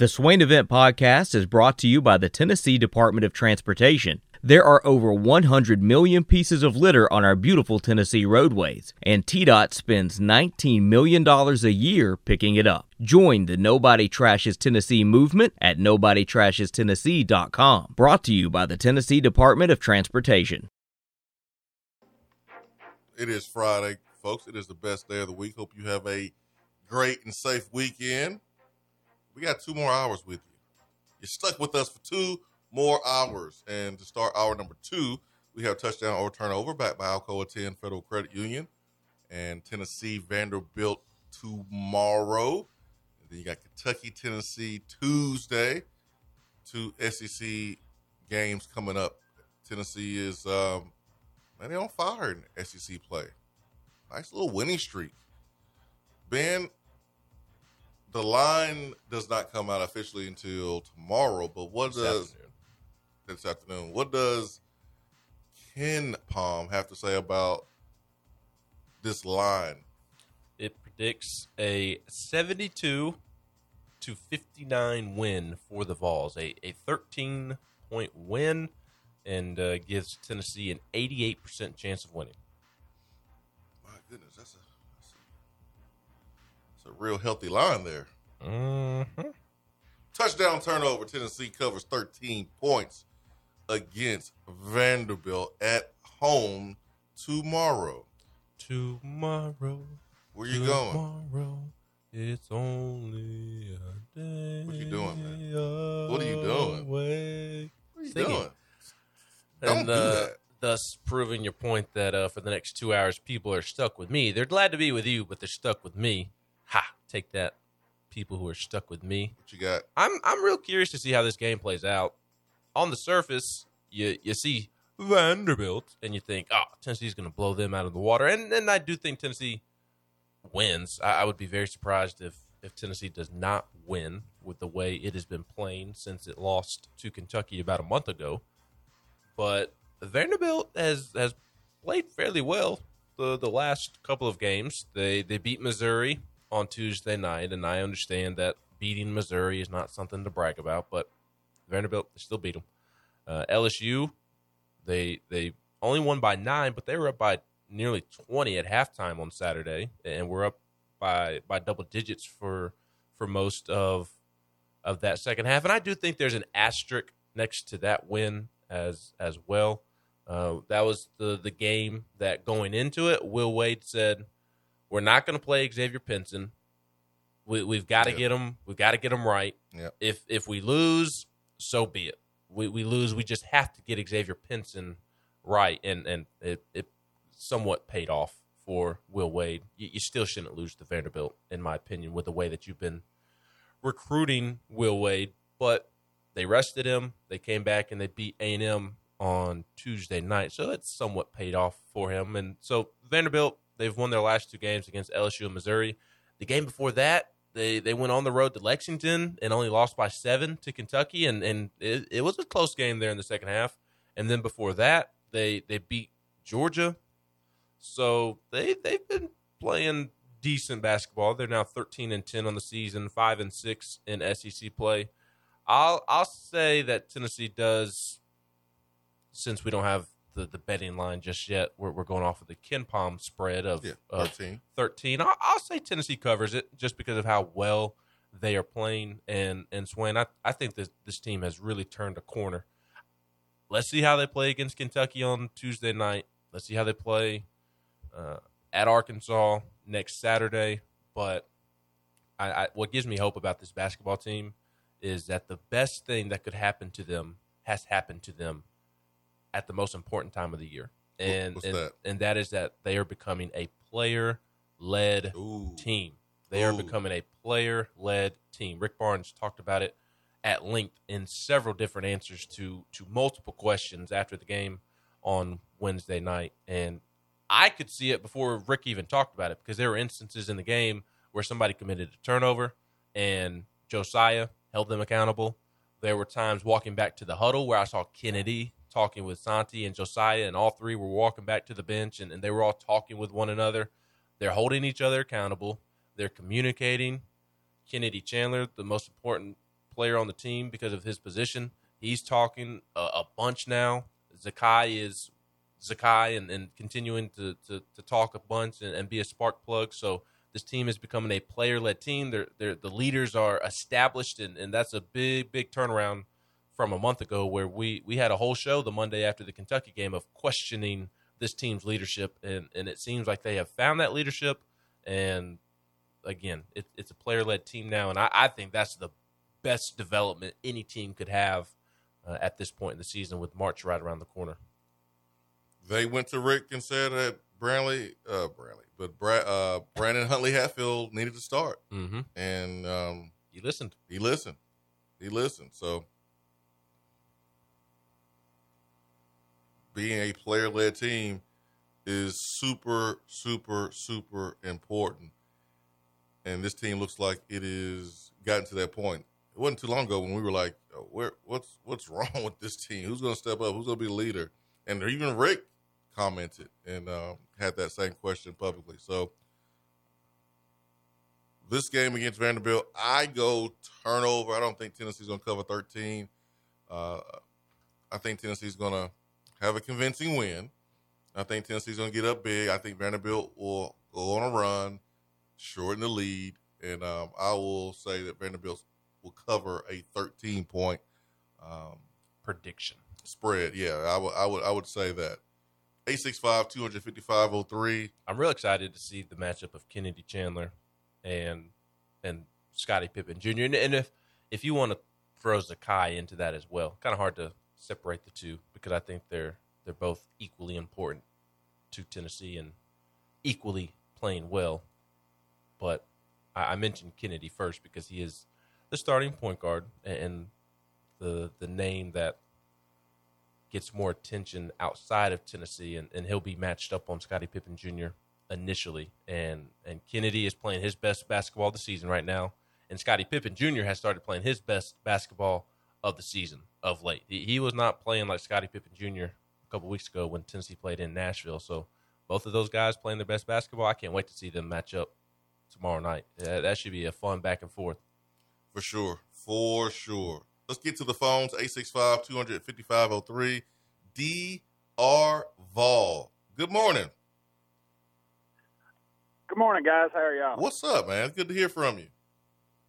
The Swain Event Podcast is brought to you by the Tennessee Department of Transportation. There are over 100 million pieces of litter on our beautiful Tennessee roadways, and TDOT spends $19 million a year picking it up. Join the Nobody Trashes Tennessee movement at NobodyTrashesTennessee.com. Brought to you by the Tennessee Department of Transportation. It is Friday, folks. It is the best day of the week. Hope you have a great and safe weekend. We got two more hours with you. You're stuck with us for two more hours. And to start hour number two, we have touchdown or turnover back by Alcoa Tenn Federal Credit Union and Tennessee Vanderbilt tomorrow. And then you got Kentucky Tennessee Tuesday. Two SEC games coming up. Tennessee is um man, they on fire in SEC play. Nice little winning streak. Ben, the line does not come out officially until tomorrow, but what This does afternoon. this afternoon. What does Ken Palm have to say about this line? It predicts a 72 to 59 win for the Vols, a, a 13 point win, and uh, gives Tennessee an 88% chance of winning. My goodness, that's a that's a, that's a real healthy line there. Mm-hmm. Touchdown turnover. Tennessee covers 13 points against Vanderbilt at home tomorrow. Tomorrow. Where you going? Tomorrow. It's only a day. What you doing, man? What are you doing? Away. What are you Singing. doing? Don't and, do uh, that. Thus proving your point that uh, for the next two hours, people are stuck with me. They're glad to be with you, but they're stuck with me. Take that, people who are stuck with me. What you got? I'm I'm real curious to see how this game plays out. On the surface, you you see Vanderbilt and you think, oh, Tennessee's going to blow them out of the water, and and I do think Tennessee wins. I, I would be very surprised if if Tennessee does not win with the way it has been playing since it lost to Kentucky about a month ago. But Vanderbilt has has played fairly well the the last couple of games. They they beat Missouri on Tuesday night, and I understand that beating Missouri is not something to brag about, but Vanderbilt still beat them. Uh, LSU, they they only won by nine, but they were up by nearly twenty at halftime on Saturday, and we're up by by double digits for for most of of that second half. And I do think there's an asterisk next to that win as as well. Uh, that was the the game that going into it, Will Wade said, "We're not going to play Xavier Pinson. We, we've got to Yeah. get him. We've got to get him right. If if we lose, so be it. We we lose. We just have to get Xavier Pinson right, and and it it somewhat paid off for Will Wade. You, you still shouldn't lose to Vanderbilt, in my opinion, with the way that you've been recruiting Will Wade. But they rested him. They came back and they beat A and M on Tuesday night, so it's somewhat paid off for him. And so Vanderbilt, they've won their last two games against LSU and Missouri. The game before that, they they went on the road to Lexington and only lost by seven to Kentucky, and and it, it was a close game there in the second half. And then before that, they they beat Georgia. So they they've been playing decent basketball. They're now thirteen and ten on the season, five and six in SEC play. I'll I'll say that Tennessee does, since we don't have the, the betting line just yet. We're, we're going off of the KenPom spread of, Yeah, of 13. 13. I'll, I'll say Tennessee covers it just because of how well they are playing. And and Swain, I, I think this this team has really turned a corner. Let's see how they play against Kentucky on Tuesday night. Let's see how they play uh, at Arkansas next Saturday. But I, I, what gives me hope about this basketball team is that the best thing that could happen to them has happened to them at the most important time of the year. And and, that? and that is that they are becoming a player led team. They are becoming a player led team. Rick Barnes talked about it at length in several different answers to to multiple questions after the game on Wednesday night. And I could see it before Rick even talked about it because there were instances in the game where somebody committed a turnover and Josiah held them accountable. There were times walking back to the huddle where I saw Kennedy talking with Santi and Josiah, and all three were walking back to the bench and, and they were all talking with one another. They're holding each other accountable. They're communicating. Kennedy Chandler, the most important player on the team because of his position. He's talking a, a bunch now. Zakai is Zakai and, and continuing to, to, to talk a bunch and, and be a spark plug. So this team is becoming a player led team. They're, they're, the leaders are established, and, and that's a big, big turnaround from a month ago where we, we had a whole show the Monday after the Kentucky game of questioning this team's leadership. And, and it seems like they have found that leadership. And again, it, it's a player led team now. And I, I think that's the best development any team could have uh, at this point in the season with March right around the corner. They went to Rick and said that Brantley, uh, Brantley, but Brad, uh, Brandon Huntley Hatfield needed to start, Mm-hmm. and um, You listened. he listened. He listened. So being a player led team is super, super, super important. And this team looks like it is gotten to that point. It wasn't too long ago when we were like, oh, "Where? What's what's wrong with this team? Who's going to step up? Who's going to be the leader?" And even Rick commented and um, had that same question publicly. So this game against Vanderbilt, I go turnover. I don't think Tennessee's going to cover 13. Uh, I think Tennessee's going to have a convincing win. I think Tennessee's going to get up big. I think Vanderbilt will go on a run, shorten the lead, and um, I will say that Vanderbilt will cover a 13 point um, Prediction. spread. Yeah, I would, I would, I would say that. 865 255 03. I'm real excited to see the matchup of Kennedy Chandler and and Scottie Pippen Jr. And, and if if you want to throw Zakai into that as well, kind of hard to separate the two because I think they're they're both equally important to Tennessee and equally playing well. But I, I mentioned Kennedy first because he is the starting point guard and the the name that gets more attention outside of Tennessee, and, and he'll be matched up on Scottie Pippen Jr. initially. And and Kennedy is playing his best basketball of the season right now, and Scottie Pippen Jr. has started playing his best basketball of the season of late. He, he was not playing like Scottie Pippen Jr. a couple weeks ago when Tennessee played in Nashville. So both of those guys playing their best basketball. I can't wait to see them match up tomorrow night. Uh, that should be a fun back and forth. For sure. For sure. Let's get to the phones 865 255 03. DR Vol. Good morning. Good morning, guys. How are y'all? What's up, man? It's good to hear from you.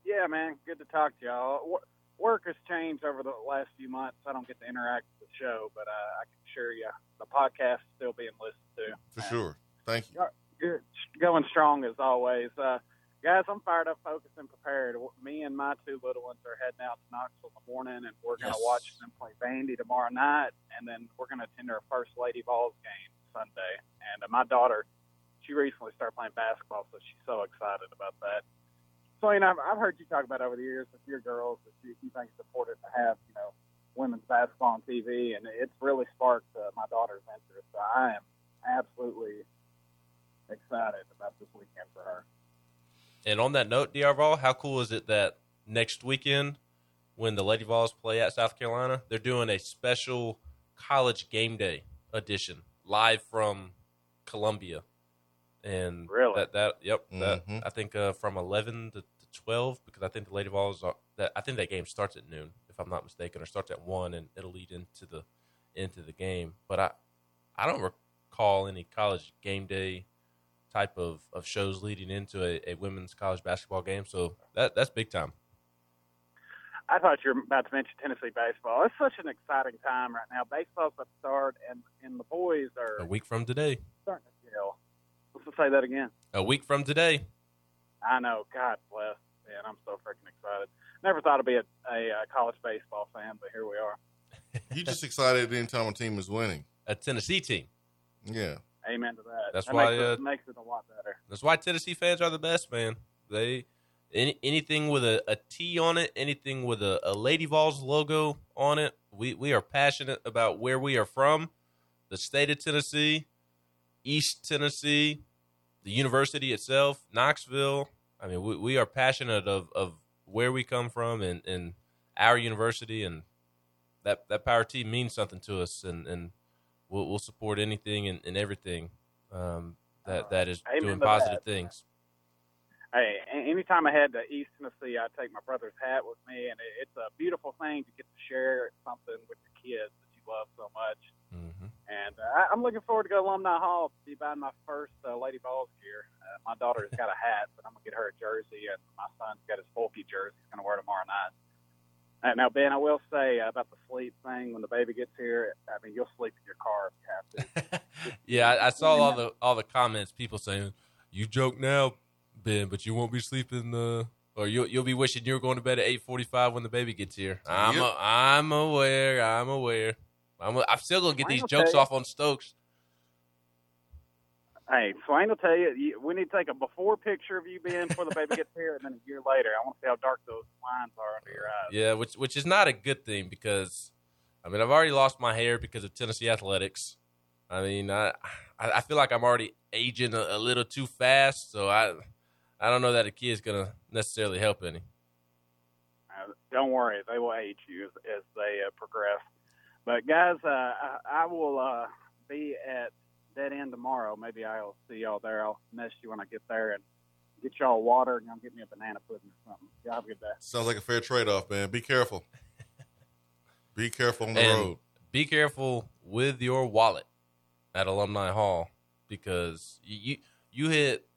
Yeah, man. Good to talk to y'all. Wo- Work has changed over the last few months. I don't get to interact with the show, but uh, I can assure you the podcast is still being listened to. For sure. Thank you. Good. Going strong as always. Uh, guys, I'm fired up, focused, and prepared. Me and my two little ones are heading out to Knoxville in the morning, and we're going to Yes. watch them play Vandy tomorrow night, and then we're going to attend our first Lady Vols game Sunday. And uh, my daughter, she recently started playing basketball, so she's so excited about that. So, I've, I've heard you talk about over the years with your girls that you, you think it's important to have, you know, women's basketball on TV, and it's really sparked uh, my daughter's interest. So I am absolutely excited about this weekend for her. And on that note, DR how cool is it that next weekend, when the Lady Vols play at South Carolina, they're doing a special college game day edition live from Columbia. And Really? that that yep that Mhm. I think uh, from eleven to, to twelve because I think the Lady Vols are that I think that game starts at noon if I'm not mistaken or starts at one and it'll lead into the into the game. But I I don't recall any college game day type of, of shows leading into a, a women's college basketball game. So that that's big time. I thought you were about to mention Tennessee baseball. It's such an exciting time right now. Baseball's about to start, and, and the boys are A week from today. starting to gel. Let's say that again. A week from today. I know. God bless. Man, I'm so freaking excited. Never thought I'd be a, a, uh college baseball fan, but here we are. You just excited anytime a team is winning. A Tennessee team. Yeah. Amen to that. That's that why, makes, uh, it, makes it a lot better. That's why Tennessee fans are the best, man. They any, anything with a, a T on it, anything with a, a Lady Vols logo on it. We we are passionate about where we are from, the state of Tennessee, East Tennessee, the university itself, Knoxville. I mean, we, we are passionate of, of where we come from and, and our university, and that that power team means something to us, and, and we'll, we'll support anything and, and everything um, that that is Amen doing positive that. things. hey, anytime I head to East Tennessee, I take my brother's hat with me, and it's a beautiful thing to get to share something with your kids that you love so much. And I- I'm looking forward to go to Alumni Hall to be buying my first uh, Lady Vols gear. Uh, my daughter's got a hat, but I'm gonna get her a jersey, and my son's got his Folky jersey. He's gonna wear tomorrow night. Uh, now, Ben, I will say uh, about the sleep thing. When the baby gets here, I mean, you'll sleep in your car if you have to. yeah, I, I saw all the all the comments. People saying, "You joke now, Ben, but you won't be sleeping." Uh, or you'll you'll be wishing you were going to bed at eight forty five when the baby gets here. I'm Yep. a, I'm aware. I'm aware. I'm I'm still gonna get these jokes off on Stokes. Hey, Swain will tell you, you, we need to take a before picture of you, Ben, before the baby gets here, and then a year later. I want to see how dark those lines are under your eyes. Yeah, which which is not a good thing because I mean I've already lost my hair because of Tennessee athletics. I mean I I I feel like I'm already aging a, a little too fast, so I I don't know that a kid's gonna necessarily help any. Uh, don't worry, they will age you as, as they uh, progress. But guys, uh, I, I will uh, be at Dead End tomorrow. Maybe I'll see y'all there. I'll mess you when I get there and get y'all water and y'all get me a banana pudding or something. Y'all have a good day. Sounds like a fair trade off, man. Be careful. Be careful on the And road. Be careful with your wallet at Alumni Hall because you you, you hit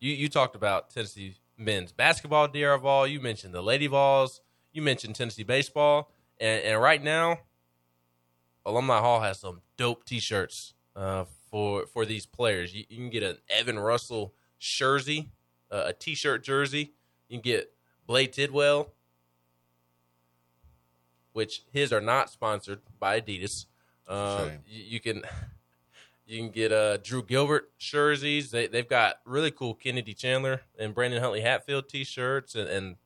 you you talked about Tennessee men's basketball, DR Vol. You mentioned the Lady Vols. You mentioned Tennessee baseball, and, and right now, Alumni Hall has some dope T-shirts uh, for for these players. You, you can get an Evan Russell jersey, uh, a T-shirt jersey. You can get Blade Tidwell, which his are not sponsored by Adidas. Shame. you, you can you can get uh, Drew Gilbert jerseys. They they've got really cool Kennedy Chandler and Brandon Huntley Hatfield T-shirts, and, and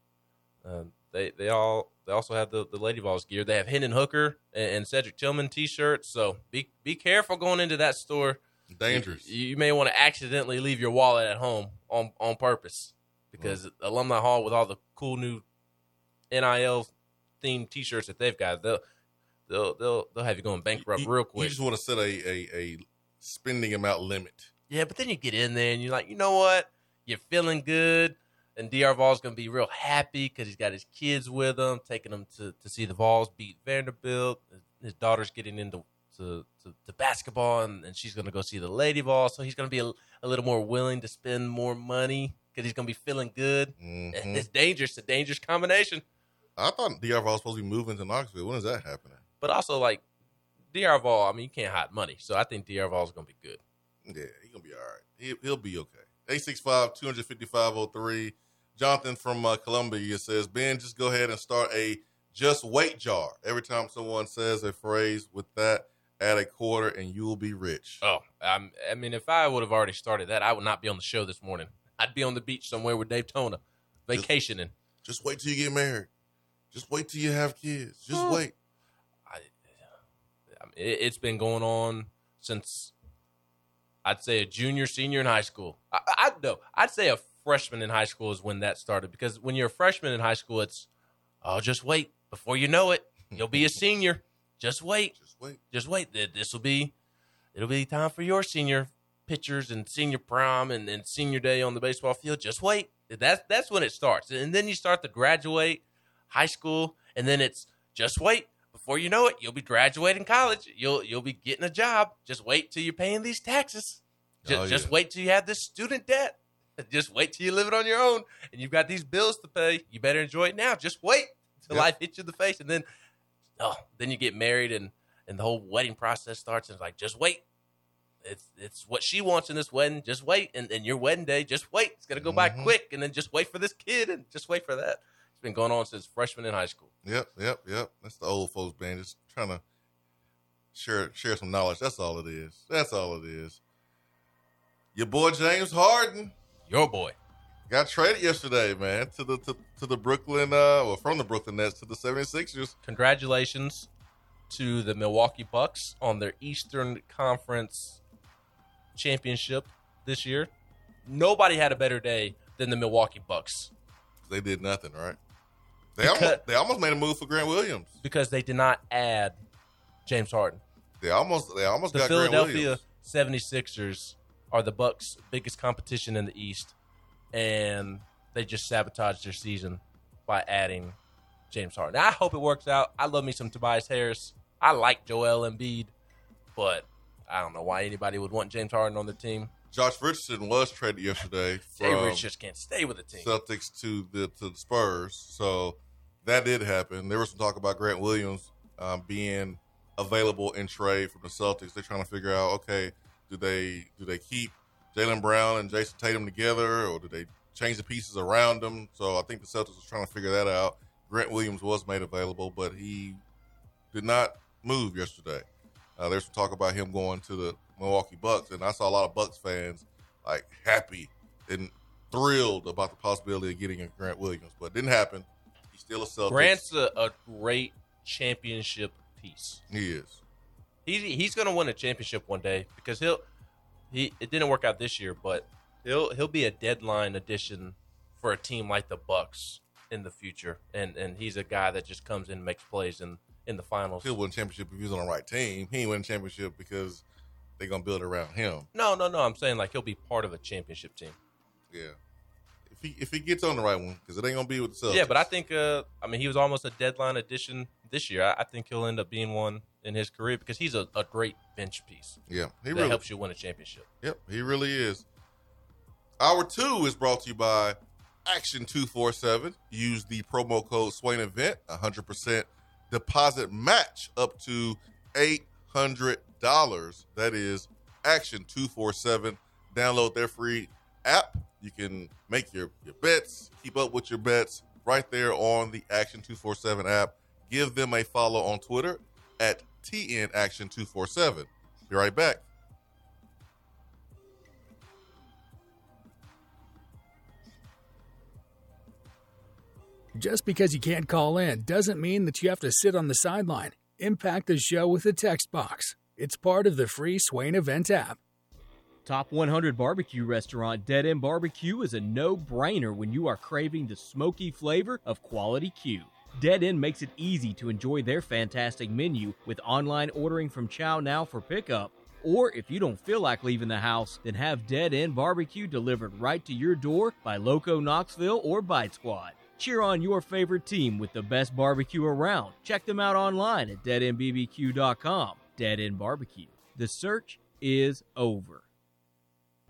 uh, they they all they also have the the Lady Vols gear. They have Hendon Hooker and, and Cedric Tillman T-shirts. So be be careful going into that store. Dangerous. You, you may want to accidentally leave your wallet at home on on purpose because mm-hmm. Alumni Hall with all the cool new NIL themed T-shirts that they've got, they'll they'll they'll, they'll have you going bankrupt You- real quick. You just want to set a, a, a spending amount limit. Yeah, but then you get in there and you're like, you know what? You're feeling good. And DR Vols going to be real happy because he's got his kids with him, taking them to, to see the Vols beat Vanderbilt. His daughter's getting into to, to, to basketball, and, and she's going to go see the Lady Vols. So he's going to be a, a little more willing to spend more money because he's going to be feeling good. Mhm. It's dangerous, a dangerous combination. I thought DR was supposed to be moving to Knoxville. When is that happening? But also, like, DR Vol, I mean, you can't hide money. So I think DR Vol is going to be good. Yeah, he's gonna be all right. He, he'll be okay. 865 255 Jonathan from uh, Columbia says, Ben, just go ahead and start a just wait jar. Every time someone says a phrase with that, add a quarter and you'll be rich. Oh, um, I mean, if I would have already started that, I would not be on the show this morning. I'd be on the beach somewhere with Dave Tona, vacationing. Just wait till you get married. Just wait till you have kids. Just Hmm. wait. I, I mean, it, it's been going on since I'd say a junior, senior in high school. I, I no, I'd say a freshman in high school is when that started because when you're a freshman in high school, it's oh, just wait before you know it, you'll be a senior. Just wait. Just wait. just wait. This will be, it'll be time for your senior pictures and senior prom and, and senior day on the baseball field. Just wait. That's that's when it starts, and then you start to graduate high school, and then it's just wait. Before you know it, you'll be graduating college. You'll you'll be getting a job. Just wait till you're paying these taxes. Just, Oh, just wait till you have this student debt. Just wait till you live it on your own, and you've got these bills to pay. You better enjoy it now. Just wait till Yep. life hits you in the face, and then oh, then you get married, and and the whole wedding process starts. And it's like, just wait. It's it's what she wants in this wedding. Just wait, and, and your wedding day, just wait. It's gonna go by Mhm. quick, and then just wait for this kid, and just wait for that. It's been going on since freshman in high school. Yep, yep, yep. That's the old folks band. Just trying to share share some knowledge. That's all it is. That's all it is. Your boy James Harden Your boy. got traded yesterday, man, to the to, to the Brooklyn uh well from the Brooklyn Nets to the 76ers. Congratulations to the Milwaukee Bucks on their Eastern Conference championship this year. Nobody had a better day than the Milwaukee Bucks They did nothing, right? They Because- almost they almost made a move for Grant Williams. because they did not add James Harden. They almost they almost The got Grant Philadelphia Williams. 76ers are the Bucks' biggest competition in the East. and they just sabotaged their season by adding James Harden. Now, I hope it works out. I love me some Tobias Harris. I like Joel Embiid, but I don't know why anybody would want James Harden on the team. Josh Richardson was traded yesterday Jay Rich just can't stay with the team. Celtics to the to the Spurs. So that did happen. There was some talk about Grant Williams um, being available in trade from the Celtics. They're trying to figure out, okay, do they do they keep Jaylen Brown and Jayson Tatum together, or do they change the pieces around them? So I think the Celtics was trying to figure that out. Grant Williams was made available, but he did not move yesterday. Uh, there's some talk about him going to the Milwaukee Bucks, and I saw a lot of Bucks fans like happy and thrilled about the possibility of getting a Grant Williams, but it didn't happen. He's still a Celtics. Grant's a, a great championship piece. he is. He, he's going to win a championship one day because he'll he it didn't work out this year, but he'll he'll be a deadline addition for a team like the Bucks in the future, and and he's a guy that just comes in and makes plays in in the finals. He'll win a championship if he's on the right team. He ain't win a championship because they're gonna build around him. No, no, no. I'm saying like he'll be part of a championship team. Yeah. If he if he gets on the right one, because it ain't gonna be with the Celtics. Yeah, but I think uh I mean he was almost a deadline addition this year. I, I think he'll end up being one in his career because he's a, a great bench piece yeah, he that really helps you win a championship. Yep, he really is. Hour two is brought to you by Action Two Four Seven. Use the promo code Swain Event, hundred percent deposit match up to eight hundred dollars. That is Action Two Four Seven. Download their free app. You can make your your bets, keep up with your bets right there on the Action Two Four Seven app. Give them a follow on Twitter at TN Action Two Four Seven. Be right back. Just because you can't call in doesn't mean that you have to sit on the sideline. Impact the show with a text box. It's part of the free Swain Event app. Top 100 barbecue restaurant Dead End Barbecue is a no brainer when you are craving the smoky flavor of quality Q. Dead End makes it easy to enjoy their fantastic menu with online ordering from Chow Now for pickup. Or if you don't feel like leaving the house, then have Dead End Barbecue delivered right to your door by Loco Knoxville or Bite Squad. Cheer on your favorite team with the best barbecue around. Check them out online at deadendbbq.com. Dead End Barbecue. The search is over.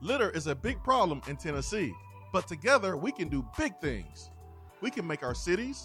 Litter is a big problem in Tennessee, but together we can do big things. We can make our cities,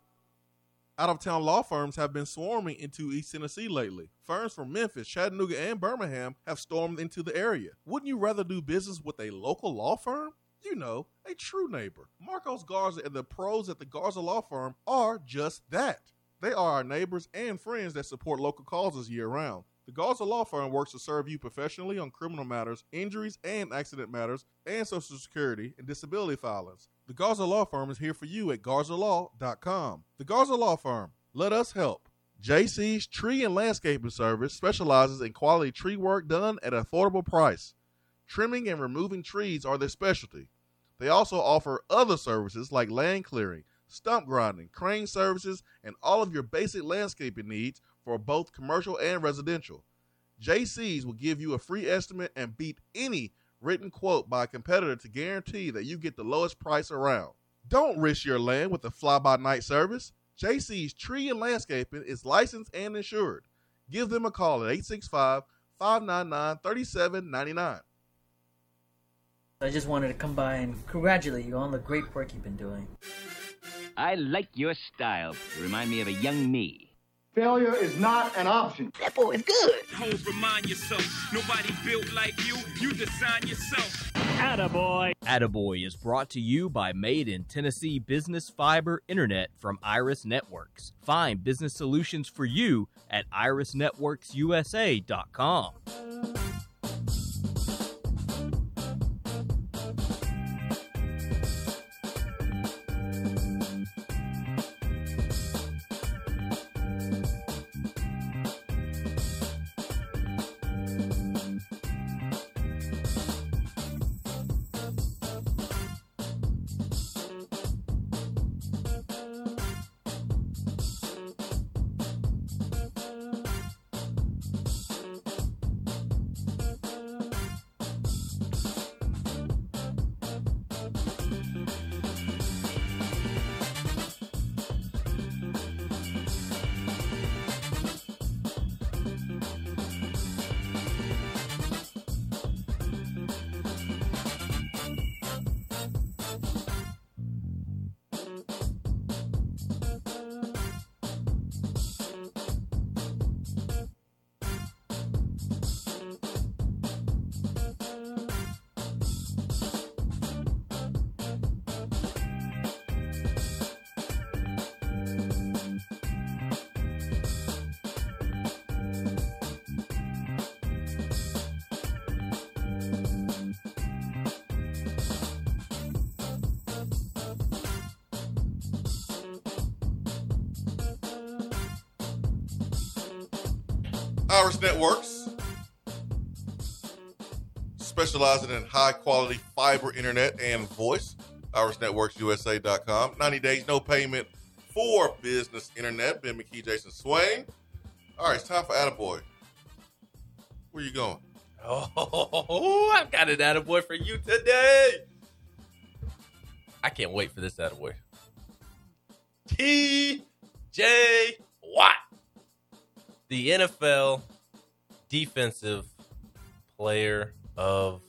Out of town law firms have been swarming into East Tennessee lately. Firms from Memphis, Chattanooga, and Birmingham have stormed into the area. Wouldn't you rather do business with a local law firm? You know, a true neighbor. Marcos Garza and the pros at the Garza Law Firm are just that. They are our neighbors and friends that support local causes year round. The Garza Law Firm works to serve you professionally on criminal matters, injuries and accident matters, and Social Security and disability filings. The Garza Law Firm is here for you at garzalaw.com. The Garza Law Firm, let us help. JC's Tree and Landscaping Service specializes in quality tree work done at an affordable price. Trimming and removing trees are their specialty. They also offer other services like land clearing, stump grinding, crane services, and all of your basic landscaping needs for both commercial and residential. JC's will give you a free estimate and beat any written quote by a competitor to guarantee that you get the lowest price around. Don't risk your land with a fly by night service. JC's Tree and Landscaping is licensed and insured. Give them a call at 865 599 3799. I just wanted to come by and congratulate you on the great work you've been doing. I like your style. You remind me of a young me. Failure is not an option. That boy is good. Homes remind yourself, nobody built like you, you design yourself. Attaboy. Attaboy is brought to you by Made in Tennessee Business Fiber Internet from Iris Networks. Find business solutions for you at irisnetworksusa.com. Iris Networks, specializing in high quality fiber internet and voice. IrisNetworksUSA.com. 90 days, no payment for business internet. Ben McKee, Jason Swain. All right, it's time for Attaboy. Where you going? Oh, I've got an attaboy for you today. I can't wait for this attaboy. T.J. Watt, the NFL Defensive Player of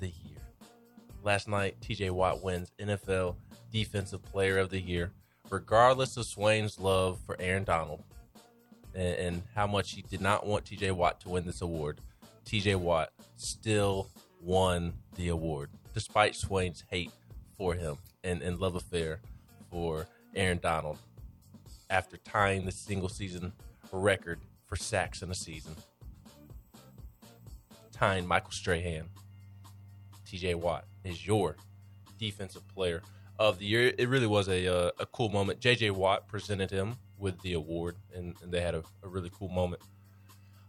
the Year. Last night, T.J. Watt wins NFL Defensive Player of the Year, regardless of Swain's love for Aaron Donald and, and how much he did not want TJ Watt to win this award, TJ Watt still won the award, despite Swain's hate for him and, and love affair for Aaron Donald after tying the single season record for sacks in a season. Tying Michael Strahan. TJ Watt is your defensive player of the year. It really was a, uh, a cool moment. JJ Watt presented him with the award, and, and they had a, a, really cool moment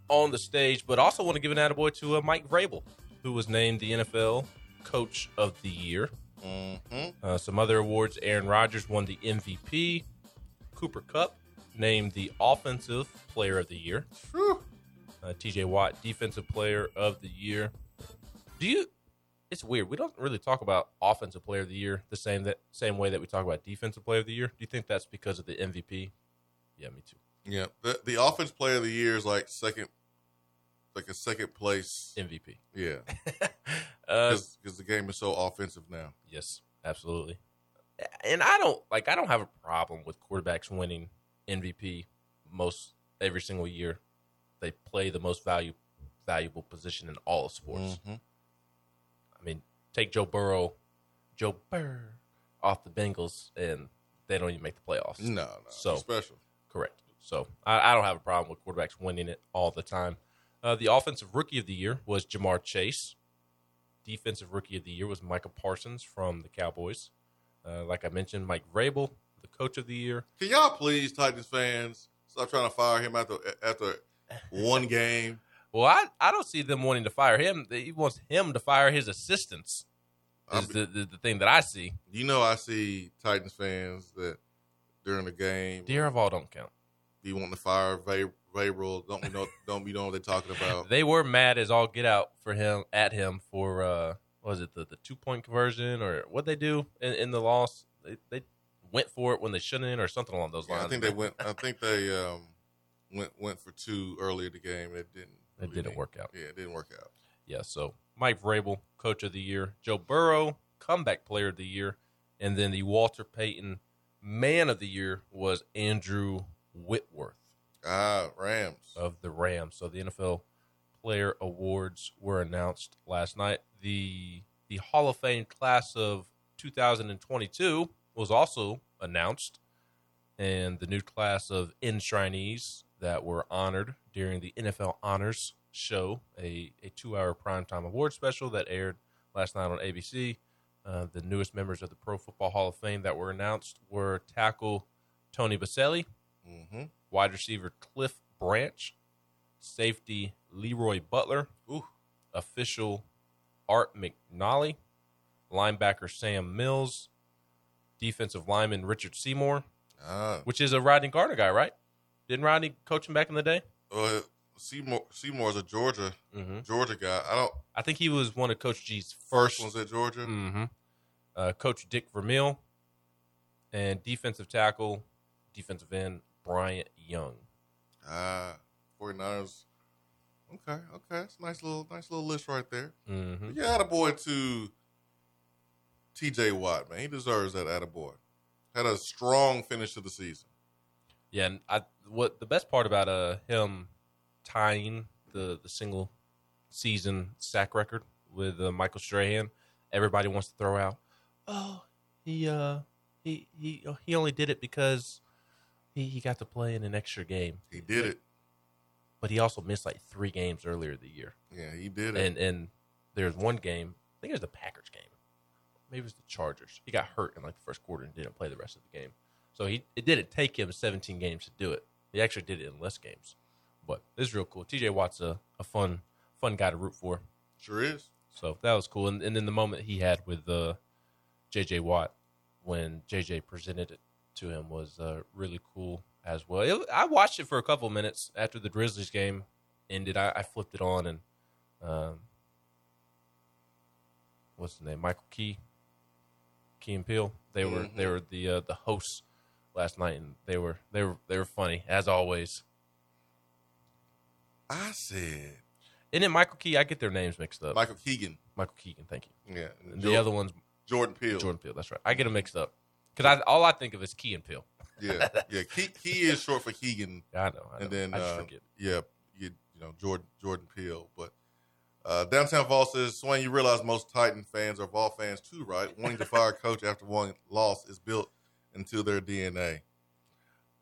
on the stage. But also want to give an attaboy to uh, Mike Vrabel, who was named the NFL Coach of the Year. Mm-hmm. Uh, some other awards: Aaron Rodgers won the MVP. Cooper Kupp named the Offensive Player of the Year. Uh, T.J. Watt, Defensive Player of the Year. Do you? It's weird. We don't really talk about Offensive Player of the Year the same that same way that we talk about Defensive Player of the Year. Do you think that's because of the MVP? Yeah, me too. Yeah, the, the offense player of the year is like second, like a second place MVP. Yeah, uh, because the game is so offensive now. Yes, absolutely. And I don't like. I don't have a problem with quarterbacks winning MVP most every single year. They play the most value valuable position in all of sports. Mm-hmm. I mean, take Joe Burrow, Joe Burr off the Bengals, and they don't even make the playoffs. No, no, so special. Correct. So I, I, don't have a problem with quarterbacks winning it all the time. Uh, the offensive rookie of the year was Ja'Marr Chase. Defensive rookie of the year was Michael Parsons from the Cowboys. Uh, like I mentioned, Mike Vrabel, the coach of the year. Can y'all please, Titans fans, stop trying to fire him after after one game? Well, I, I don't see them wanting to fire him. He wants him to fire his assistants. Is the, the, the thing that I see. You know, I see Titans fans that during the game. Deer of all don't count. You want to fire Vrabel? Don't we know? Don't we know what they're talking about? they were mad as all get out for him at him for uh, was it the, the two point conversion or what they do in, in the loss? They, they, went for it when they shouldn't or something along those lines. I think they went. I think they um, went went for two early in the game. It didn't. It didn't work out. Yeah, it didn't work out. Yeah. So Mike Vrabel, coach of the year. Joe Burrow, comeback player of the year, and then the Walter Payton man of the year was Andrew Whitworth. Ah, Rams. Of the Rams. So the NFL player awards were announced last night. The the Hall of Fame class of 2022 was also announced. And the new class of enshrinees that were honored during the NFL Honors show, a, a two hour primetime award special that aired last night on ABC. Uh, the newest members of the Pro Football Hall of Fame that were announced were tackle Tony Boselli, mm-hmm. wide receiver Cliff Branch, safety Leroy Butler, Ooh. official Art McNally, linebacker Sam Mills, defensive lineman Richard Seymour, ah. which is a Rodney Garner guy, right? Didn't Rodney coach him back in the day? Uh, Seymour Seymour's a Georgia mm-hmm. Georgia guy. I don't. I think he was one of Coach G's first, ones at Georgia. Mm-hmm. Uh, Coach Dick Vermeil and defensive tackle, defensive end Bryant Young. Ah, 49ers. Okay, okay, it's nice little nice little list right there. Mm-hmm. Yeah, boy to T.J. Watt, man. He deserves that attaboy. Had a strong finish to the season. Yeah, and I what the best part about uh him tying the the single season sack record with uh, Michael Strahan, everybody wants to throw out, oh he uh he he he only did it because he he got to play in an extra game. He did it, but he also missed like three games earlier the year. Yeah, he did it. And and there's one game, I think it was the Packers game, maybe it was the Chargers. He got hurt in like the first quarter and didn't play the rest of the game. So he it didn't take him 17 games to do it. He actually did it in less games. But it's real cool. TJ Watt's a, a fun fun guy to root for. Sure is. So that was cool. And, and then the moment he had with uh, JJ Watt when JJ presented it to him was uh, really cool as well. It, I watched it for a couple minutes after the Grizzlies game ended. I, I flipped it on and um, what's the name? Michael Key, Key and Peele. They were Mhm. they were the uh, the hosts last night, and they were they were they were funny as always. I said And then Michael Key, I get their names mixed up. Michael Keegan. Michael Keegan, thank you. Yeah. And the other one's Jordan Peele. Jordan Peele. That's right. I get them mixed up because I all I think of is Key and Peele. Yeah, yeah. Key, Key is short for Keegan. I know. I and then I just uh, forget. yeah, you, you know Jordan Jordan Peele. But uh, downtown Vol says, Swain, you realize most Titan fans are Vol fans too, right? Wanting to fire a coach after one loss is built into their DNA.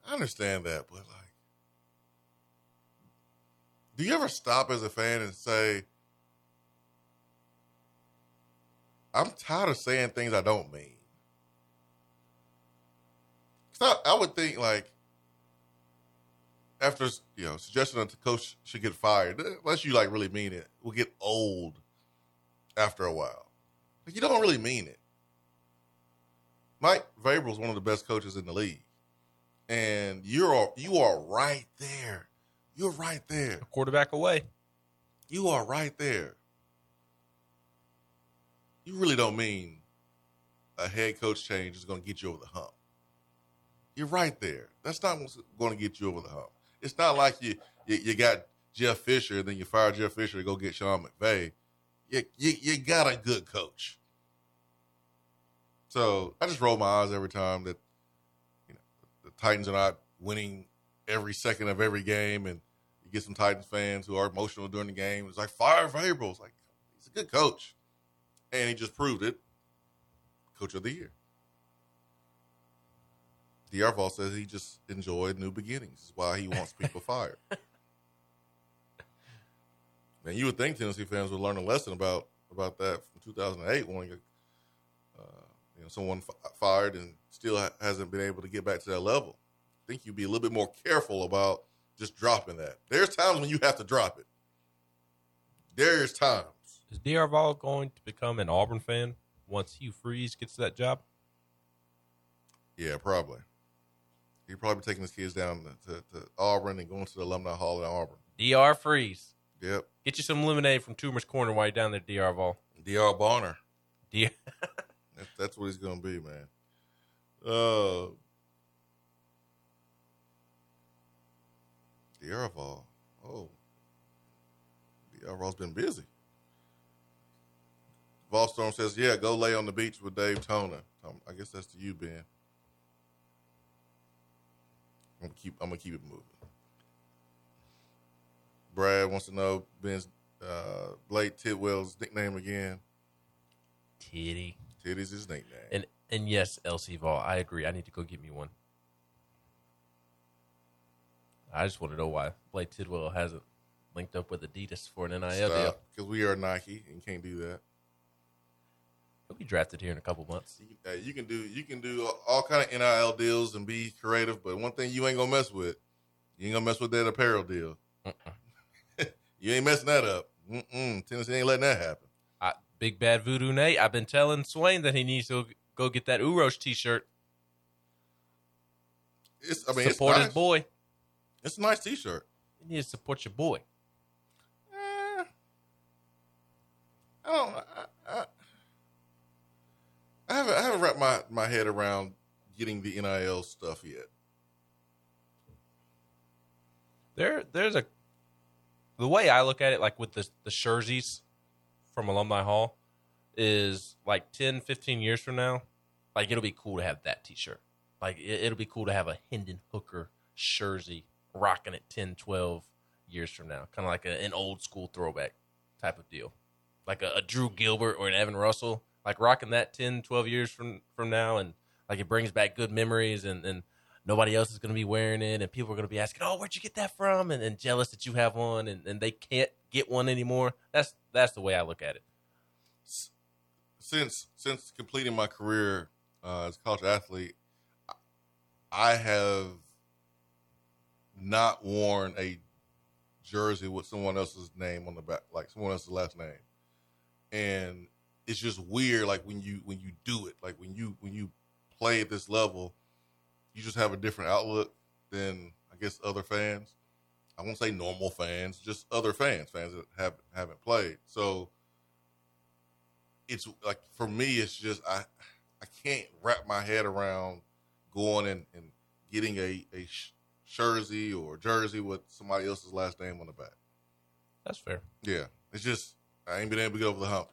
I understand that, but like, do you ever stop as a fan and say, "I'm tired of saying things I don't mean"? 'Cause I, I would think like after you know suggesting that the coach should get fired, unless you like really mean it, will get old after a while. Like you don't really mean it. Mike Vrabel is one of the best coaches in the league, and you're you are right there. You're right there. A quarterback away. You are right there. You really don't mean a head coach change is going to get you over the hump. You're right there. That's not what's going to get you over the hump. It's not like you you, you got Jeff Fisher, then you fire Jeff Fisher to go get Sean McVay. You, you you got a good coach. So I just roll my eyes every time that you know the Titans are not winning every second of every game, and you get some Titans fans who are emotional during the game. It's like fire Vrabel. It's like he's a good coach, and he just proved it. Coach of the year. DR Vol says he just enjoyed new beginnings. That's why he wants people fired. And you would think Tennessee fans would learn a lesson about about that from 2008 when uh, you know someone f- fired and still ha- hasn't been able to get back to that level. I think you'd be a little bit more careful about just dropping that. There's times when you have to drop it. There's times. Is Dr. Vol going to become an Auburn fan once Hugh Freeze gets that job? Yeah, probably. He'd probably be taking his kids down to, to, to Auburn and going to the alumni hall in Auburn. Dr. Freeze. Yep. Get you some lemonade from Toomer's Corner while you're down there, Dr. Vol. Dr. Bonner. Dr. That's, that's what he's going to be, man. Uh, DR Vol. Oh. DR Vol's been busy. Volstorm says, yeah, go lay on the beach with Dave Toner. Um, I guess that's to you, Ben. I'm gonna keep I'm gonna keep it moving. Brad wants to know Ben's uh Blade Tidwell's nickname again. Titty. Titty's his nickname. And and yes, LC Vol, I agree. I need to go get me one. I just want to know why Blade Tidwell hasn't linked up with Adidas for an NIL deal. Because we are Nike and can't do that. He'll be drafted here in a couple months. You, uh, you can do you can do all kind of NIL deals and be creative, but one thing you ain't gonna mess with, you ain't gonna mess with that apparel deal. you ain't messing that up. Mm-mm. Tennessee ain't letting that happen. I, Big Bad Voodoo Nate, I've been telling Swain that he needs to go get that Urosh t-shirt. It's I mean support it's nice. his boy. It's a nice T-shirt. You need to support your boy. Eh, I don't. I, I, haven't I haven't wrapped my, my head around getting the NIL stuff yet. There, there's a the way I look at it, like with the the jerseys from Alumni Hall, is like 10, 15 years from now, like it'll be cool to have that T-shirt. Like it, it'll be cool to have a Hendon Hooker jersey rocking it 10, 12 years from now, kind of like a, an old school throwback type of deal, like a, a Drew Gilbert or an Evan Russell, like rocking that 10, 12 years from from now, and like it brings back good memories and and nobody else is going to be wearing it and people are going to be asking oh where'd you get that from? And, and jealous that you have one and, and they can't get one anymore. That's that's the way i look at it. Since since completing my career uh, as a college athlete, I have not worn a jersey with someone else's name on the back, like someone else's last name, and it's just weird. Like when you when you do it, like when you when you play at this level, you just have a different outlook than I guess other fans. I won't say normal fans, just other fans, fans that haven't haven't played. So it's like for me, it's just I I can't wrap my head around going and, and getting a a jersey or jersey with somebody else's last name on the back. That's fair. Yeah, it's just I ain't been able to get over the hump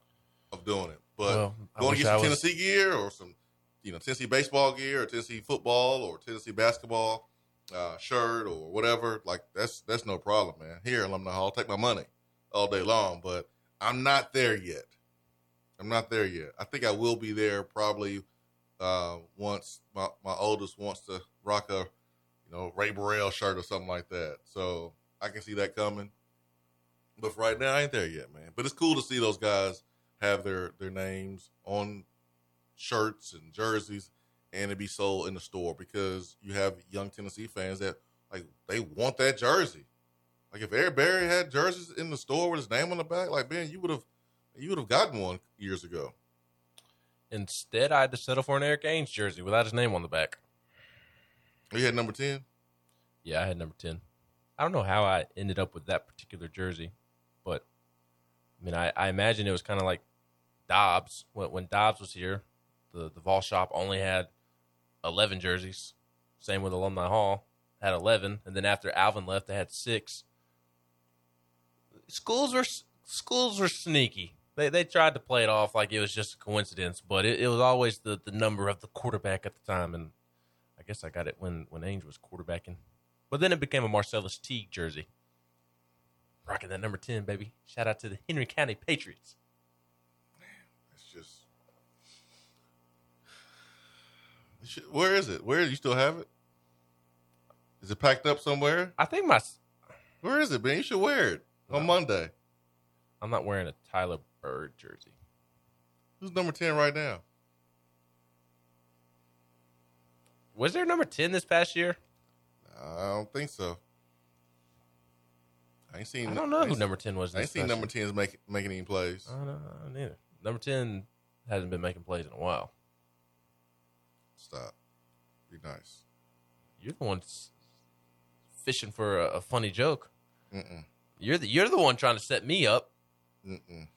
of doing it. But Well, going to get some was- Tennessee gear or some you know Tennessee baseball gear or Tennessee football or Tennessee basketball uh, shirt or whatever, like that's that's no problem, man. Here, alumni hall, take my money all day long, but I'm not there yet. I'm not there yet. I think I will be there probably uh, once my, my oldest wants to rock a you know Ray Burrell shirt or something like that. So I can see that coming. But for right now, I ain't there yet, man. But it's cool to see those guys have their their names on shirts and jerseys and it be sold in the store because you have young Tennessee fans that like they want that jersey. Like if Eric Berry had jerseys in the store with his name on the back, like man, you would have you would have gotten one years ago. Instead, I had to settle for an Erik Ainge jersey without his name on the back. Oh, you had number ten. Yeah, I had number 10. I don't know how I ended up with that particular jersey, but I mean, I, I imagine it was kind of like Dobbs. When, when Dobbs was here, the, the Vol shop only had 11 jerseys. Same with Alumni Hall, had 11. And then after Alvin left, they had six. Schools were schools were sneaky. They they tried to play it off like it was just a coincidence, but it, it was always the, the number of the quarterback at the time. And I guess I got it when, when Ainge was quarterbacking. But then it became a Marcellus Teague jersey. Rocking that number 10, baby. Shout out to the Henry County Patriots. Where is it? Where you still have it? Is it packed up somewhere? I think my. Where is it, man? You should wear it on Monday. I'm not wearing a Tyler Byrd jersey. Who's number ten right now? Was there number 10 this past year? I don't think so. I ain't seen. I don't know ain't who number 10 was I ain't seen number tens making making any plays. I don't know neither. Number 10 hasn't been making plays in a while. Stop. Be nice. You're the one fishing for a, a funny joke. Mm-mm. You're the you're the one trying to set me up. Mm-mm.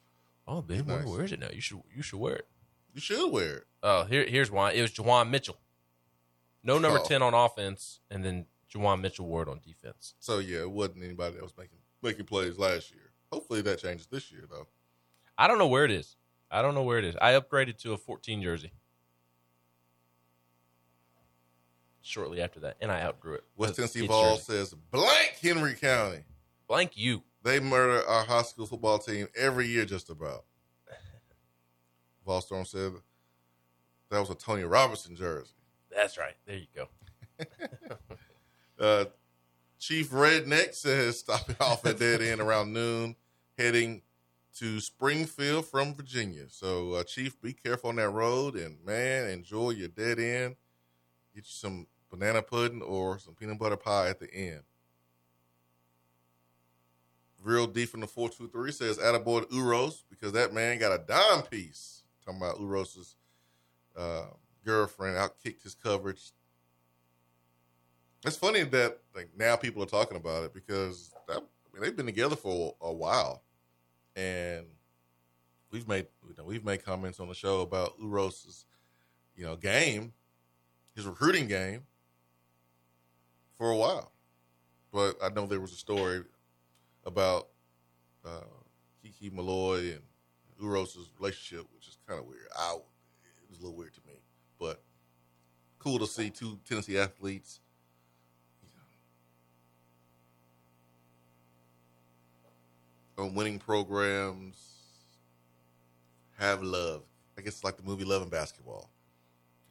Oh, Ben, Nice. where is it now? You should you should wear it. You should wear it. Oh, here here's why. It was Juwan Mitchell. No number Oh. ten on offense, and then Juwan Mitchell wore it on defense. So yeah, it wasn't anybody that was making making plays last year. Hopefully that changes this year though. I don't know where it is. I don't know where it is. I upgraded to a 14 jersey shortly after that, and I outgrew it. West Tennessee Ball says blank Henry County. Blank you. They murder our high school football team every year, just about. Volstorm said that was a Tony Robinson jersey. That's right. There you go. Uh, Chief Redneck says stopping off at dead end around noon, heading to Springfield from Virginia. So, uh, Chief, be careful on that road, and man, enjoy your dead end. Get you some banana pudding or some peanut butter pie at the end. Real deep from the 423 says, Attaboy to Uros because that man got a dime piece. Talking about Uros's uh, girlfriend outkicked his coverage. It's funny that like now people are talking about it because that, I mean, they've been together for a, a while, and we've made you know, we've made comments on the show about Uros's you know game, his recruiting game for a while. But I know there was a story about uh, Kiki Milloy and Uros's relationship, which is kind of weird. I, it was a little weird to me, but cool to see two Tennessee athletes. On winning programs, have love. I guess it's like the movie Love and Basketball.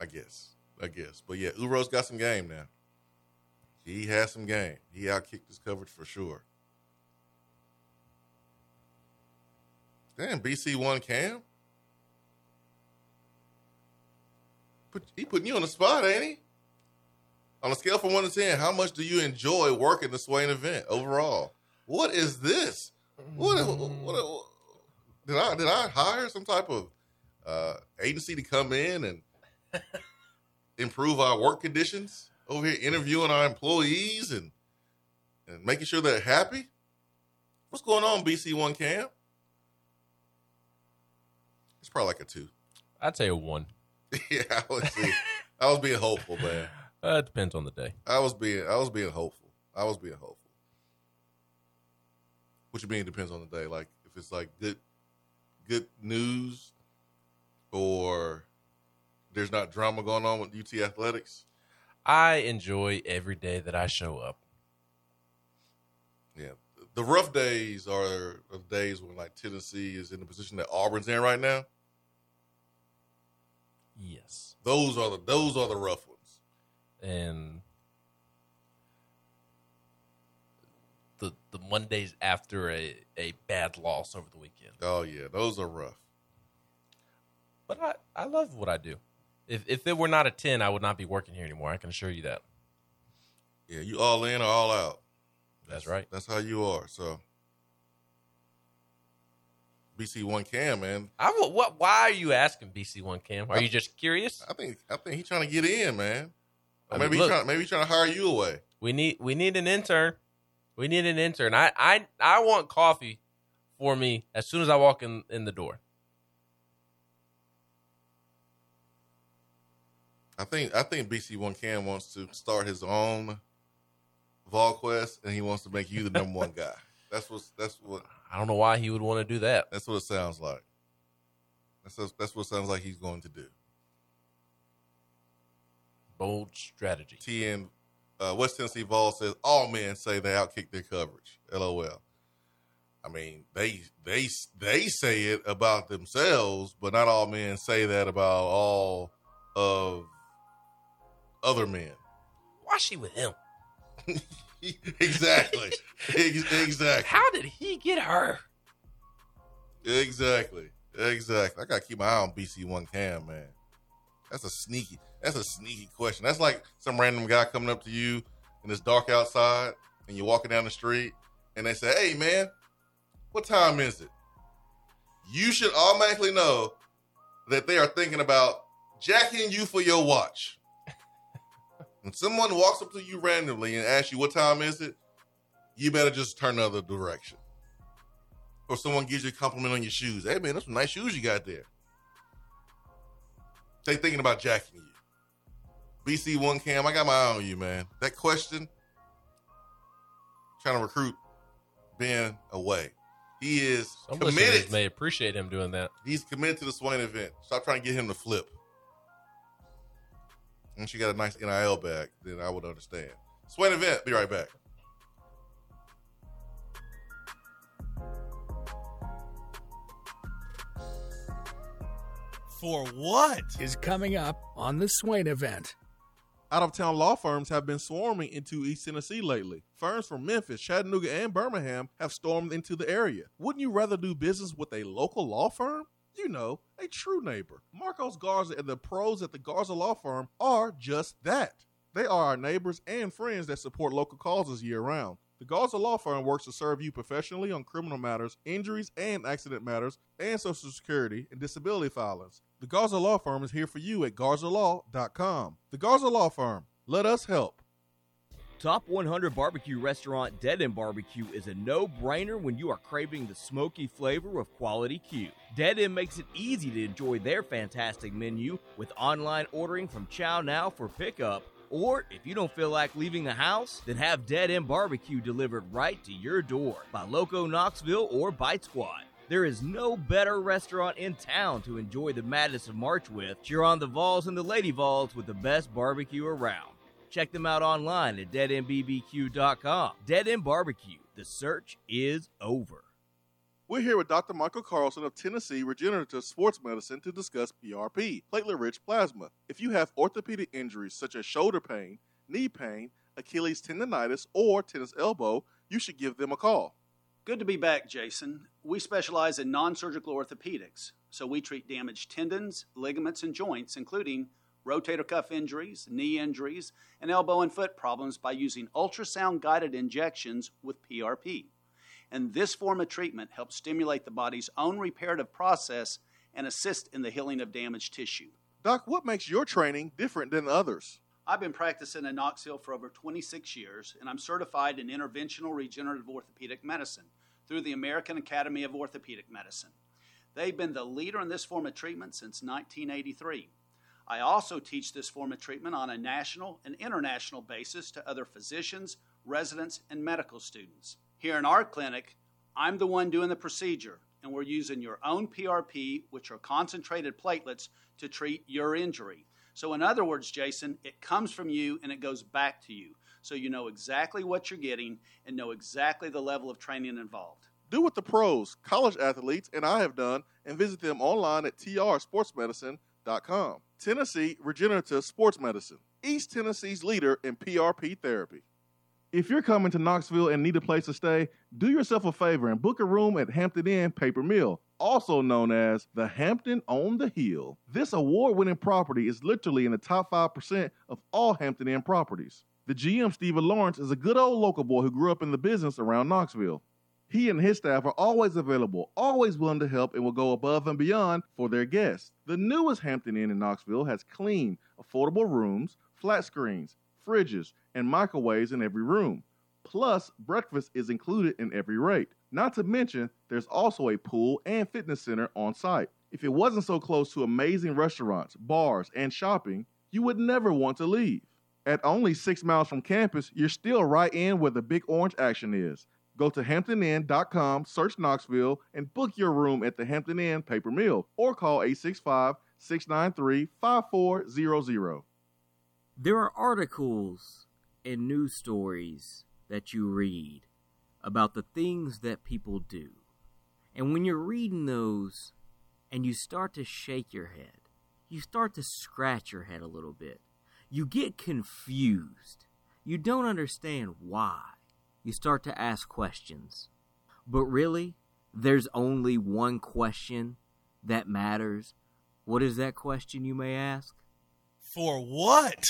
I guess. I guess. But yeah, Uros got some game now. He has some game. He outkicked his coverage for sure. Damn, BC One Cam. Put, he putting you on the spot, ain't he? On a scale from one to ten, how much do you enjoy working the Swain event overall? what is this? What, what, what, did I did I hire some type of uh, agency to come in and improve our work conditions over here, interviewing our employees and and making sure they're happy? What's going on, BC One Cam? It's probably like a two. I'd say a one. yeah, I was, being, I was being hopeful, man. Uh, it depends on the day. I was being I was being hopeful. I was being hopeful. What you mean depends on the day. Like if it's like good good news or there's not drama going on with UT athletics. I enjoy every day that I show up. Yeah. The rough days are the days when like Tennessee is in the position that Auburn's in right now. Yes. Those are the those are the rough ones. And the the Mondays after a, a bad loss over the weekend. Oh yeah, those are rough. But I, I love what I do. If if it were not a ten, I would not be working here anymore. I can assure you that. Yeah, you all in or all out. That's right. That's how you are. So BC One Cam, man. I will, what? Why are you asking BC One Cam? Are you just curious? I think I think he's trying to get in, man. Or I maybe he's trying maybe he's trying to hire you away. We need we need an intern. We need an intern. I I I want coffee for me as soon as I walk in in the door. I think I think BC One Cam wants to start his own VolQuest, and he wants to make you the number one guy. That's what that's what I don't know why he would want to do that. that's what it sounds like. That's that's what it sounds like he's going to do. Bold strategy. TN uh, West Tennessee Vol says all men say they outkick their coverage. LOL. I mean, they they they say it about themselves, but not all men say that about all of other man. Why she with him? exactly. Exactly. How did he get her? Exactly. Exactly. I gotta keep my eye on BC One Cam, man. That's a sneaky. That's a sneaky question. That's like some random guy coming up to you and it's dark outside and you're walking down the street and they say, "Hey, man, what time is it?" You should automatically know that they are thinking about jacking you for your watch. When someone walks up to you randomly and asks you what time is it, you better just turn the other direction or someone gives you a compliment on your shoes. Hey man, that's some nice shoes you got there. They thinking about jacking you. BC one cam, I got my eye on you, man. That question, trying to recruit Ben away. He is Some committed. may appreciate him doing that. He's committed to the Swain event. Stop trying to get him to flip. And she got a nice NIL bag, then I would understand. Swain event, be right back. For what? Is coming up on the Swain event. Out of town law firms have been swarming into East Tennessee lately. Firms from Memphis, Chattanooga, and Birmingham have stormed into the area. Wouldn't you rather do business with a local law firm? You know, a true neighbor. Marcos Garza and the pros at the Garza Law Firm are just that. They are our neighbors and friends that support local causes year round. The Garza Law Firm works to serve you professionally on criminal matters, injuries and accident matters, and Social Security and disability filings. The Garza Law Firm is here for you at garzalaw.com. The Garza Law Firm. Let us help. Top 100 barbecue restaurant Dead End Barbecue is a no brainer when you are craving the smoky flavor of quality Q. Dead End makes it easy to enjoy their fantastic menu with online ordering from Chow Now for pickup. Or if you don't feel like leaving the house, then have Dead End Barbecue delivered right to your door by Loco Knoxville or Bite Squad. There is no better restaurant in town to enjoy the madness of March with. Cheer on the Vols and the Lady Vols with the best barbecue around. Check them out online at deadendbbq.com. Dead End Barbecue. The search is over. We're here with Dr. Michael Carlson of Tennessee Regenerative Sports Medicine to discuss PRP, platelet rich plasma. If you have orthopedic injuries such as shoulder pain, knee pain, Achilles tendonitis, or tennis elbow, you should give them a call. Good to be back, Jason. We specialize in non surgical orthopedics, so we treat damaged tendons, ligaments, and joints, including rotator cuff injuries, knee injuries, and elbow and foot problems by using ultrasound guided injections with PRP. And this form of treatment helps stimulate the body's own reparative process and assist in the healing of damaged tissue. Doc, what makes your training different than others? I've been practicing in Knoxville for over 26 years, and I'm certified in interventional regenerative orthopedic medicine through the American Academy of Orthopedic Medicine. They've been the leader in this form of treatment since 1983. I also teach this form of treatment on a national and international basis to other physicians, residents, and medical students. Here in our clinic, I'm the one doing the procedure, and we're using your own PRP, which are concentrated platelets, to treat your injury. So, in other words, Jason, it comes from you and it goes back to you. So, you know exactly what you're getting and know exactly the level of training involved. Do what the pros, college athletes, and I have done and visit them online at trsportsmedicine.com. Tennessee Regenerative Sports Medicine, East Tennessee's leader in PRP therapy. If you're coming to Knoxville and need a place to stay, do yourself a favor and book a room at Hampton Inn Paper Mill, also known as the Hampton on the Hill. This award winning property is literally in the top 5% of all Hampton Inn properties. The GM, Stephen Lawrence, is a good old local boy who grew up in the business around Knoxville. He and his staff are always available, always willing to help, and will go above and beyond for their guests. The newest Hampton Inn in Knoxville has clean, affordable rooms, flat screens, fridges, and microwaves in every room. Plus, breakfast is included in every rate. Not to mention, there's also a pool and fitness center on site. If it wasn't so close to amazing restaurants, bars, and shopping, you would never want to leave. At only six miles from campus, you're still right in where the big orange action is. Go to hamptoninn.com, search Knoxville, and book your room at the Hampton Inn Paper Mill or call 865 693 5400. There are articles and news stories that you read about the things that people do. And when you're reading those and you start to shake your head, you start to scratch your head a little bit. You get confused. You don't understand why. You start to ask questions. But really, there's only one question that matters. What is that question, you may ask? For what?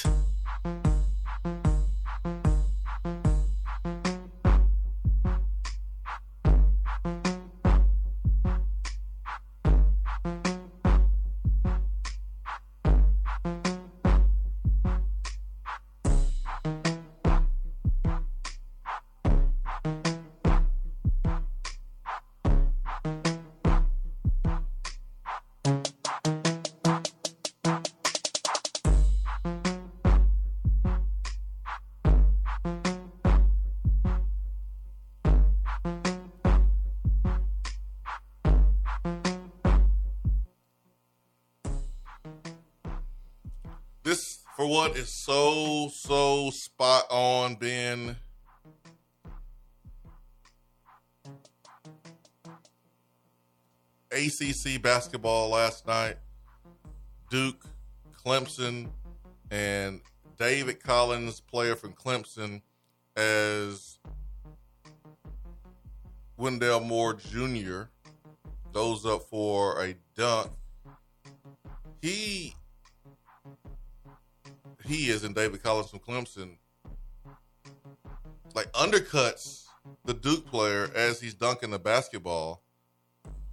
What, is so, so spot on, Ben. ACC basketball last night. Duke, Clemson, and David Collins, player from Clemson, as Wendell Moore Jr. goes up for a dunk. He he is in David Collins from Clemson, like undercuts the Duke player as he's dunking the basketball.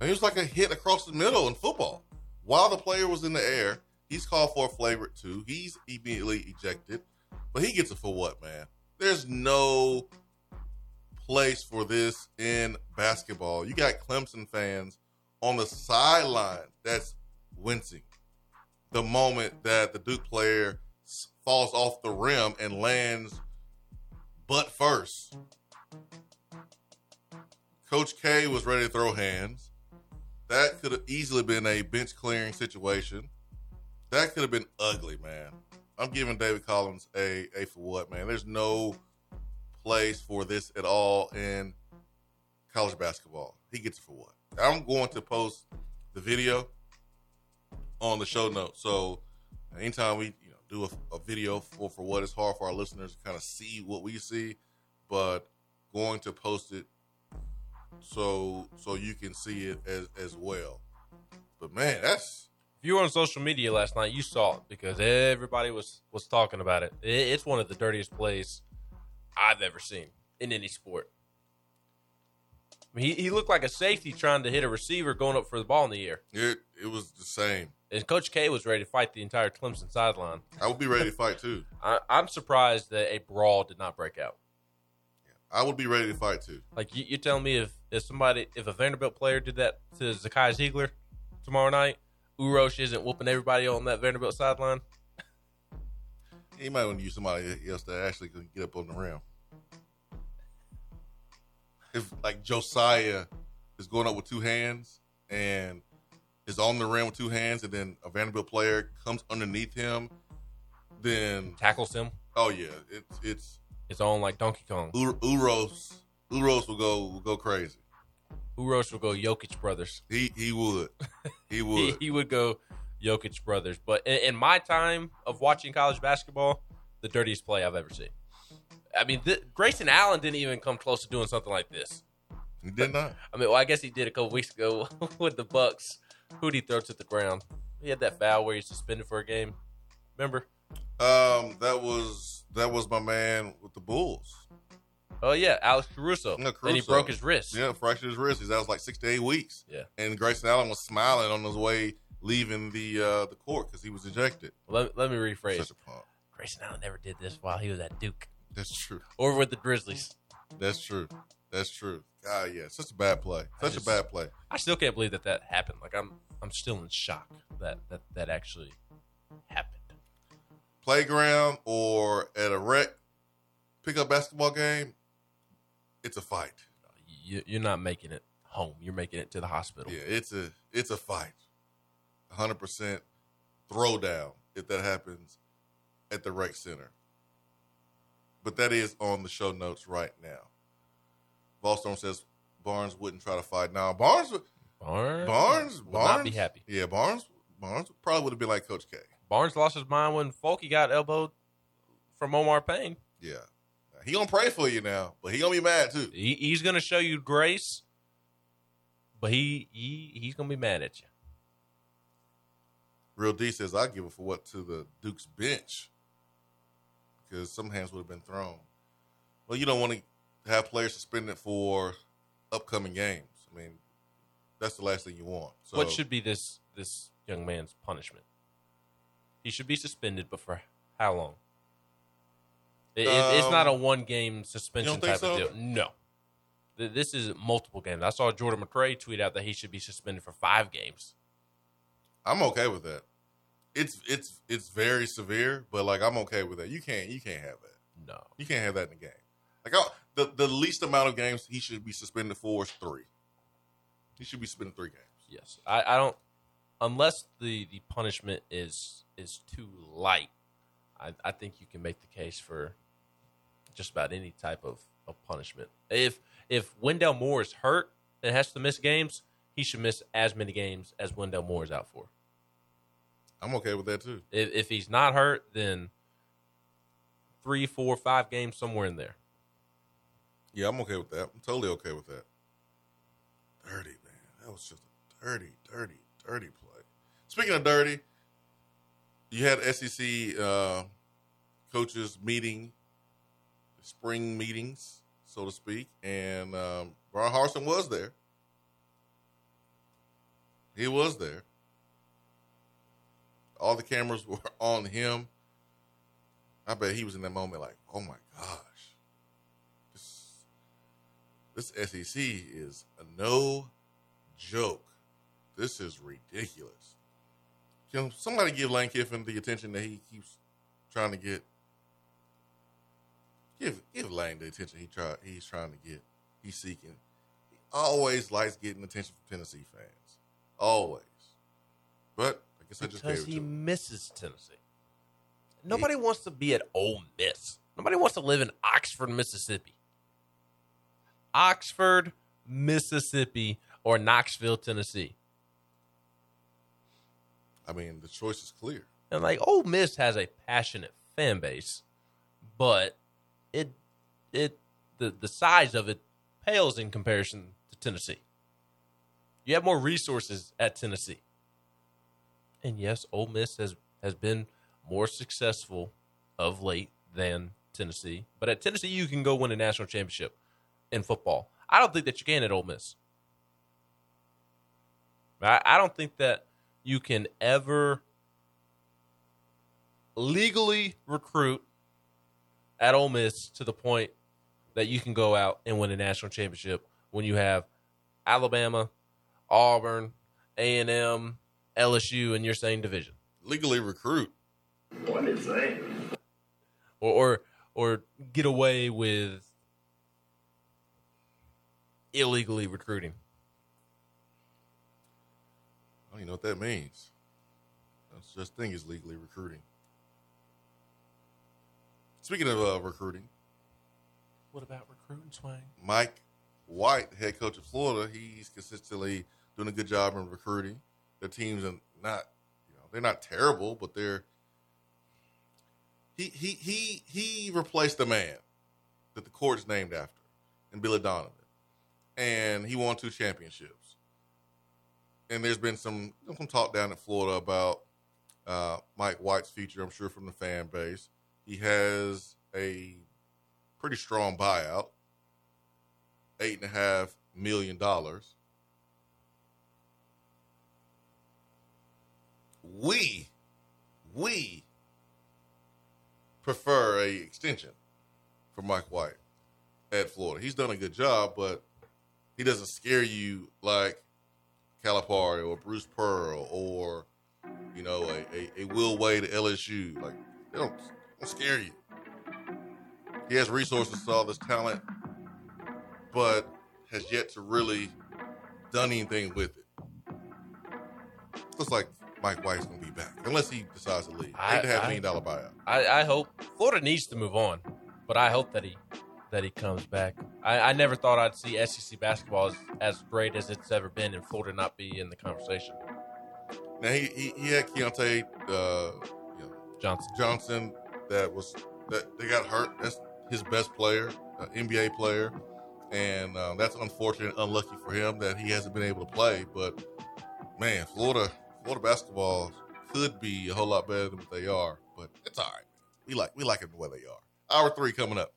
And he was like a hit across the middle in football. While the player was in the air, he's called for a flagrant two. He's immediately ejected. But he gets it for what, man? There's no place for this in basketball. You got Clemson fans on the sideline that's wincing the moment that the Duke player falls off the rim and lands butt first. Coach K was ready to throw hands. That could have easily been a bench clearing situation. That could have been ugly, man. I'm giving David Collins a a for what, man. There's no place for this at all in college basketball. He gets it for what? I'm going to post the video on the show notes. So anytime we do a, a video for for what it's hard for our listeners to kind of see what we see, but going to post it so so you can see it as as well. But man, that's If you were on social media last night, you saw it because everybody was was talking about it. it it's one of the dirtiest plays I've ever seen in any sport. He he looked like a safety trying to hit a receiver going up for the ball in the air. It it was the same. And Coach K was ready to fight the entire Clemson sideline. I would be ready to fight too. I, I'm surprised that a brawl did not break out. I would be ready to fight too. Like you, you're telling me if if somebody if a Vanderbilt player did that to Zakai Zeigler tomorrow night, Uros isn't whooping everybody on that Vanderbilt sideline. He might want to use somebody else that actually can get up on the rim. If like Josiah is going up with two hands and is on the rim with two hands, and then a Vanderbilt player comes underneath him, then tackles him. Oh yeah, it's it's it's on like Donkey Kong. U- Uros Uros will go will go crazy. Uros will go Jokic brothers. He he would. He he, would. he would go Jokic brothers. But in, in my time of watching college basketball, the dirtiest play I've ever seen. I mean, th- Grayson Allen didn't even come close to doing something like this. He did not. I mean, well, I guess he did a couple weeks ago with the Bucks. Who'd he throw to the ground? He had that foul where he's suspended for a game. Remember? Um, that was that was my man with the Bulls. Oh yeah, Alex Caruso. No, And he broke his wrist. Yeah, fractured his wrist. He's out like six to eight weeks. Yeah. And Grayson Allen was smiling on his way leaving the uh, the court because he was ejected. Let, let me rephrase. Such a punk. Grayson Allen never did this while he was at Duke That's true. or with the Grizzlies. That's true. That's true. Ah, yeah, such a bad play. Such just- a bad play. I still can't believe that that happened. Like I'm, I'm still in shock that that that actually happened. Playground or at a rec pickup basketball game, it's a fight. You, you're not making it home. You're making it to the hospital. Yeah, it's a it's a fight. hundred percent throwdown if that happens at the rec center. But that is on the show notes right now. Ballstorm says Barnes wouldn't try to fight. Now Barnes would Barnes, Barnes would Barnes not be happy. Yeah, Barnes Barnes probably would have been like Coach K. Barnes lost his mind when Folky got elbowed from Omar Payne. Yeah. He gonna pray for you now, but he gonna be mad too. He, he's going to show you grace, but he, he he's going to be mad at you. Real D says I give it for what to the Duke's bench because some hands would have been thrown. Well, you don't want to have players suspended for upcoming games. I mean, that's the last thing you want. So what should be this this young man's punishment? He should be suspended, but for how long? It- it- it's Um, not a one game suspension type think of deal. No. This is multiple games. I saw Jordan McRae tweet out that he should be suspended for five games. I'm okay with that. It's it's it's very severe, but like I'm okay with that. You can't you can't have that. No. You can't have that in the game. Like I, the the least amount of games he should be suspended for is three. He should be suspended three games. Yes, I, I don't. Unless the the punishment is is too light, I, I think you can make the case for just about any type of, of punishment. If if Wendell Moore is hurt and has to miss games, he should miss as many games as Wendell Moore is out for. I'm okay with that too. If, if he's not hurt, then three, four, five games somewhere in there. Yeah, I'm okay with that. I'm totally okay with that. Dirty, man. That was just a dirty, dirty, dirty play. Speaking of dirty, you had SEC uh, coaches meeting, spring meetings, so to speak, and um, Bryan Harsin was there. He was there. All the cameras were on him. I bet he was in that moment like, oh my gosh this SEC is a no joke. This is ridiculous. Can somebody give Lane Kiffin the attention that he keeps trying to get? Give give Lane the attention he try he's trying to get. He's seeking. He always likes getting attention from Tennessee fans. Always. But guess I just Because he misses Tennessee. Nobody wants to be at Ole Miss. Nobody wants to live in Oxford, Mississippi. Oxford, Mississippi, or Knoxville, Tennessee. I mean, the choice is clear. And like Ole Miss has a passionate fan base, but it it the the size of it pales in comparison to Tennessee. You have more resources at Tennessee. And yes, Ole Miss has has been more successful of late than Tennessee. But at Tennessee you can go win a national championship in football. I don't think that you can at Ole Miss. I, I don't think that you can ever legally recruit at Ole Miss to the point that you can go out and win a national championship when you have Alabama, Auburn, A and M, LSU in your same division. Legally recruit. What is that? Or or or get away with illegally recruiting. I don't even know what that means. That's just thing is legally recruiting. Speaking of uh, recruiting, What about recruiting swang? Mike White, head coach of Florida, he's consistently doing a good job in recruiting. Their teams and not, you know, they're not terrible, but they're he he he he replaced the man that the court's named after, and Billy Donovan, and he won two championships. And there's been some some talk down in Florida about uh, Mike White's future. I'm sure from the fan base, he has a pretty strong buyout eight and a half million dollars. We, we prefer a extension for Mike White at Florida. He's done a good job, but he doesn't scare you like Calipari or Bruce Pearl or you know a, a, a Will Wade LSU. Like they don't, don't scare you. He has resources, all this talent, but has yet to really done anything with it. Looks like Mike White's gonna be back, unless he decides to leave. I- Eight and a half I- million dollar buyout. I, I hope Florida needs to move on, but I hope that he that he comes back. I, I never thought I'd see SEC basketball as, as great as it's ever been, and Florida not be in the conversation. Now he he, he had Keyontae uh, you know, Johnson Johnson that was that they got hurt. That's his best player, uh, NBA player, and uh, that's unfortunate, unlucky for him that he hasn't been able to play. But man, Florida Florida basketball could be a whole lot better than what they are, but it's all right. We like we like it the way they are. Hour three coming up.